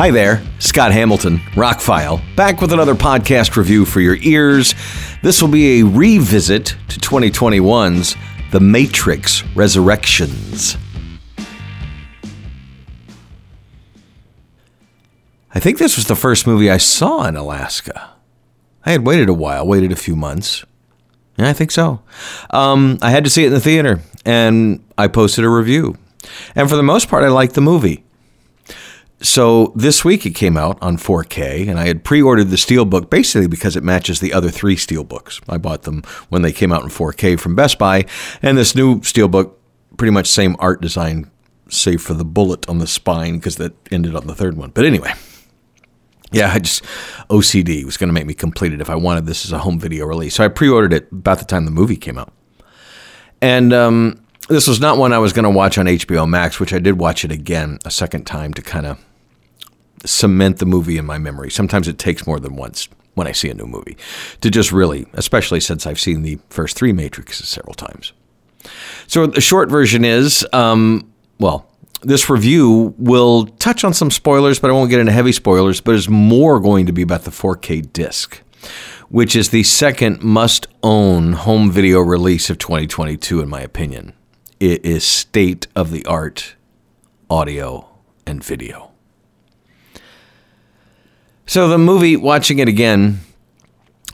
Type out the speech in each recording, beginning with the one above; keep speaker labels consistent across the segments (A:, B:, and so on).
A: Hi there, Scott Hamilton, Rockfile, back with another podcast review for your ears. This will be a revisit to 2021's The Matrix Resurrections. I think this was the first movie I saw in Alaska. I had waited a while, waited a few months. Yeah, I think so. Um, I had to see it in the theater, and I posted a review. And for the most part, I liked the movie. So this week it came out on 4K, and I had pre-ordered the Steelbook basically because it matches the other three Steelbooks. I bought them when they came out in 4K from Best Buy, and this new Steelbook, pretty much same art design, save for the bullet on the spine because that ended on the third one. But anyway, yeah, I just OCD was going to make me complete it if I wanted this as a home video release. So I pre-ordered it about the time the movie came out, and um, this was not one I was going to watch on HBO Max, which I did watch it again a second time to kind of cement the movie in my memory. Sometimes it takes more than once when I see a new movie to just really, especially since I've seen the first three Matrixes several times. So the short version is, um, well, this review will touch on some spoilers, but I won't get into heavy spoilers, but is more going to be about the 4K disc, which is the second must own home video release of 2022, in my opinion. It is state of the art audio and video. So the movie, watching it again,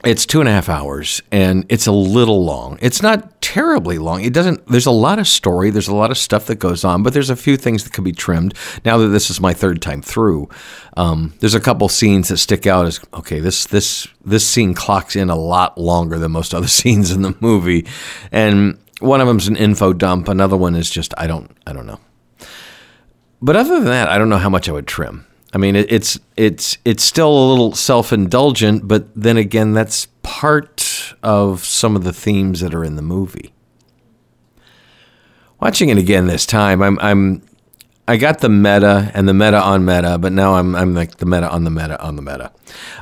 A: it's two and a half hours and it's a little long. It's not terribly long. It doesn't, there's a lot of story, there's a lot of stuff that goes on, but there's a few things that could be trimmed. Now that this is my third time through, um, there's a couple scenes that stick out as okay, this, this, this scene clocks in a lot longer than most other scenes in the movie. And one of them's an info dump, another one is just, I don't, I don't know. But other than that, I don't know how much I would trim. I mean, it's it's it's still a little self-indulgent, but then again, that's part of some of the themes that are in the movie. Watching it again this time, I'm I'm I got the meta and the meta on meta, but now I'm I'm like the meta on the meta on the meta.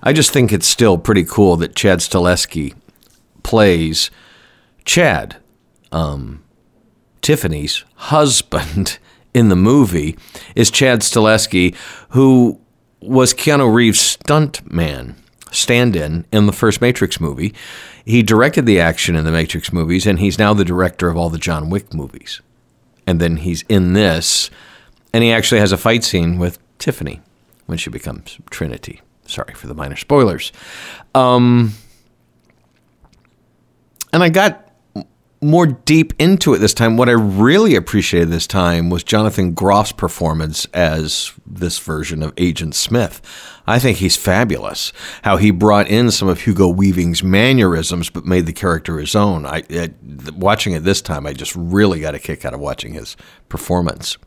A: I just think it's still pretty cool that Chad Stahelski plays Chad, um, Tiffany's husband in the movie is Chad Stahelski, who was Keanu Reeves' stunt man, stand in in the first Matrix movie. He directed the action in the Matrix movies, and he's now the director of all the John Wick movies. And then he's in this, and he actually has a fight scene with Tiffany when she becomes Trinity. Sorry for the minor spoilers. Um, and I got more deep into it this time. What I really appreciated this time was Jonathan Groff's performance as this version of Agent Smith. I think he's fabulous. How he brought in some of Hugo Weaving's mannerisms, but made the character his own. I, I watching it this time, I just really got a kick out of watching his performance.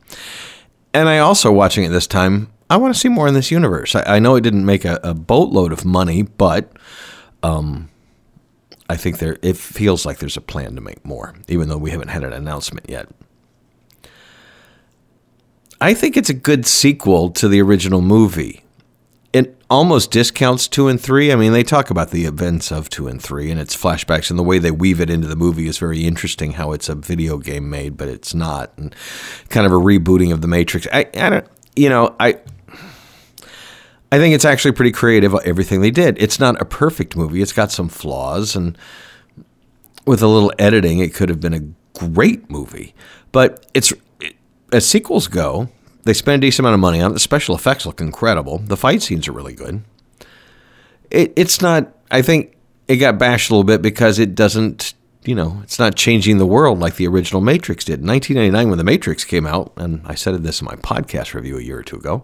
A: And I also watching it this time. I want to see more in this universe. I, I know it didn't make a, a boatload of money, but um, I think there it feels like there's a plan to make more, even though we haven't had an announcement yet. I think it's a good sequel to the original movie. It almost discounts two and three. I mean, they talk about the events of two and three and its flashbacks, and the way they weave it into the movie is very interesting. How it's a video game made, but it's not, and kind of a rebooting of the Matrix. I, I don't, you know, I I think it's actually pretty creative, everything they did. It's not a perfect movie, it's got some flaws, and with a little editing, it could have been a great movie. But it's as sequels go, they spend a decent amount of money on it. The special effects look incredible. The fight scenes are really good. It, it's not, I think it got bashed a little bit because it doesn't, you know, it's not changing the world like the original Matrix did. In 1999, when The Matrix came out, and I said this in my podcast review a year or two ago,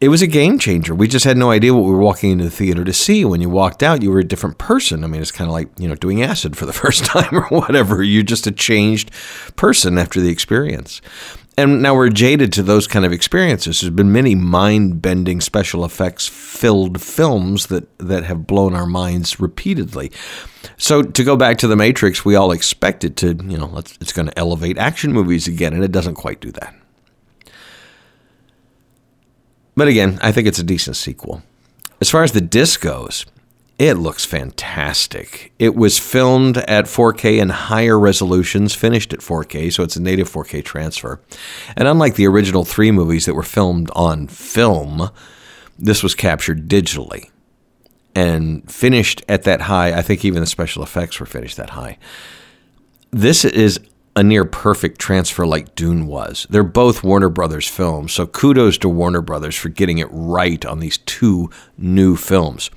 A: it was a game changer. We just had no idea what we were walking into the theater to see. When you walked out, you were a different person. I mean, it's kind of like, you know, doing acid for the first time or whatever. You're just a changed person after the experience. And now we're jaded to those kind of experiences. There's been many mind bending special effects filled films that, that have blown our minds repeatedly. So to go back to The Matrix, we all expected to, you know, it's going to elevate action movies again, and it doesn't quite do that. But again, I think it's a decent sequel. As far as the disc goes, It looks fantastic. It was filmed at 4K and higher resolutions, finished at 4K, so it's a native 4K transfer. And unlike the original three movies that were filmed on film, this was captured digitally and finished at that high. I think even the special effects were finished that high. This is a near perfect transfer like Dune was. They're both Warner Brothers films, so kudos to Warner Brothers for getting it right on these two new films.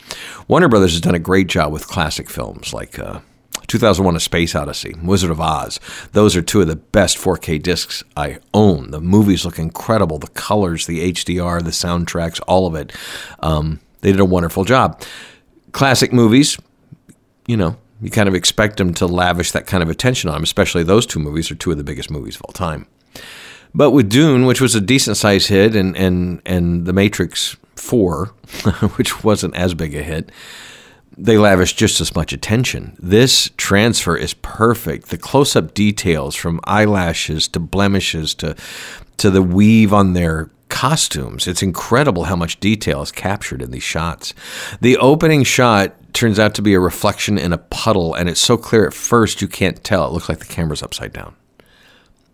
A: Warner Brothers has done a great job with classic films like uh, 2001 A Space Odyssey, Wizard of Oz. Those are two of the best 4K discs I own. The movies look incredible. The colors, the HDR, the soundtracks, all of it. Um, they did a wonderful job. Classic movies, you know, you kind of expect them to lavish that kind of attention on them, especially those two movies are two of the biggest movies of all time. But with Dune, which was a decent sized hit, and, and, and The Matrix 4, which wasn't as big a hit, they lavished just as much attention. This transfer is perfect. The close up details from eyelashes to blemishes to, to the weave on their costumes. It's incredible how much detail is captured in these shots. The opening shot turns out to be a reflection in a puddle, and it's so clear at first you can't tell. It looks like the camera's upside down.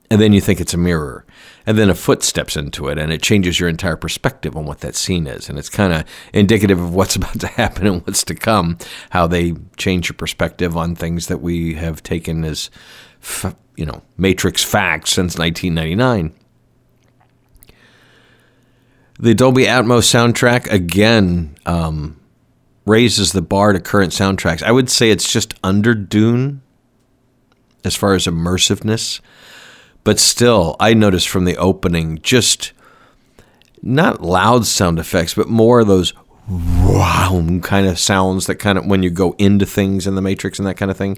A: And then you think it's a mirror. And then a foot steps into it, and it changes your entire perspective on what that scene is. And it's kind of indicative of what's about to happen and what's to come, how they change your perspective on things that we have taken as, you know, Matrix facts since 1999. The Dolby Atmos soundtrack, again, um, raises the bar to current soundtracks. I would say it's just under Dune as far as immersiveness, but still, I noticed from the opening just not loud sound effects, but more of those wow kind of sounds that kind of when you go into things in the Matrix and that kind of thing.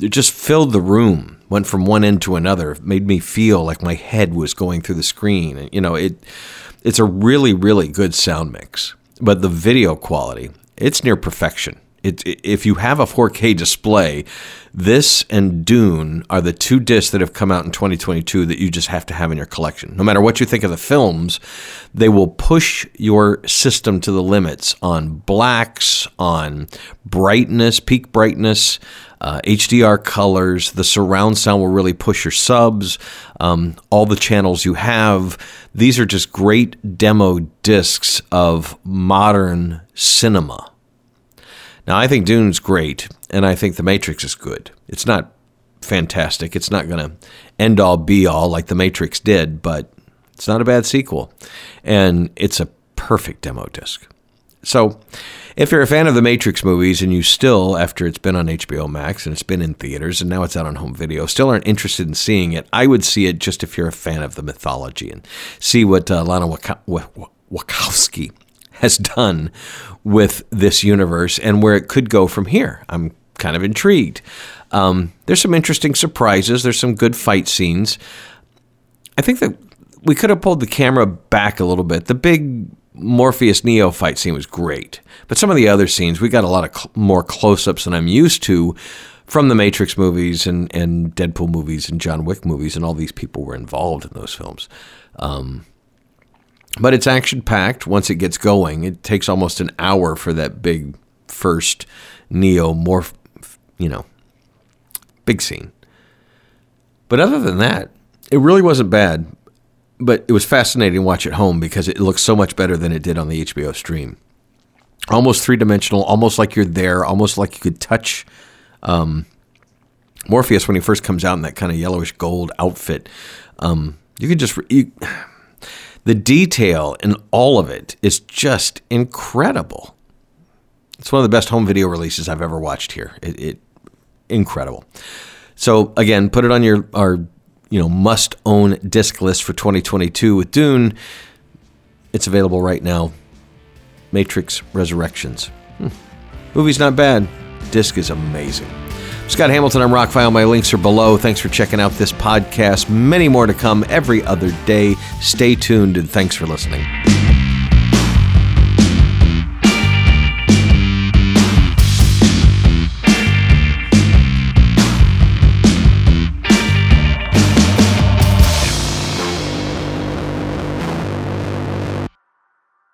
A: It just filled the room, went from one end to another, made me feel like my head was going through the screen. You know, it it's a really, really good sound mix. But the video quality, it's near perfection. It, if you have a 4K display, this and Dune are the two discs that have come out in 2022 that you just have to have in your collection. No matter what you think of the films, they will push your system to the limits on blacks, on brightness, peak brightness, uh, HDR colors. The surround sound will really push your subs, um, all the channels you have. These are just great demo discs of modern cinema now, I think Dune's great, and I think The Matrix is good. It's not fantastic. It's not going to end all be all like The Matrix did, but it's not a bad sequel. And it's a perfect demo disc. So, if you're a fan of the Matrix movies and you still, after it's been on HBO Max and it's been in theaters and now it's out on home video, still aren't interested in seeing it, I would see it just if you're a fan of the mythology and see what uh, Lana Wachowski has done with this universe and where it could go from here. I'm kind of intrigued. Um, there's some interesting surprises. There's some good fight scenes. I think that we could have pulled the camera back a little bit. The big Morpheus Neo fight scene was great, but some of the other scenes we got a lot of cl- more close-ups than I'm used to from the Matrix movies and, and Deadpool movies and John Wick movies, and all these people were involved in those films. Um, but it's action packed once it gets going. It takes almost an hour for that big first Neo morph, you know, big scene. But other than that, it really wasn't bad. But it was fascinating to watch at home because it looks so much better than it did on the HBO stream. Almost three dimensional, almost like you're there, almost like you could touch um, Morpheus when he first comes out in that kind of yellowish gold outfit. Um, you could just. You, the detail in all of it is just incredible. It's one of the best home video releases I've ever watched here. It, it incredible. So again, put it on your our you know must own disc list for 2022 with Dune. It's available right now. Matrix Resurrections. Hmm. Movie's not bad. Disc is amazing. Scott Hamilton, I'm Rockfile. My links are below. Thanks for checking out this podcast. Many more to come every other day. Stay tuned and thanks for listening.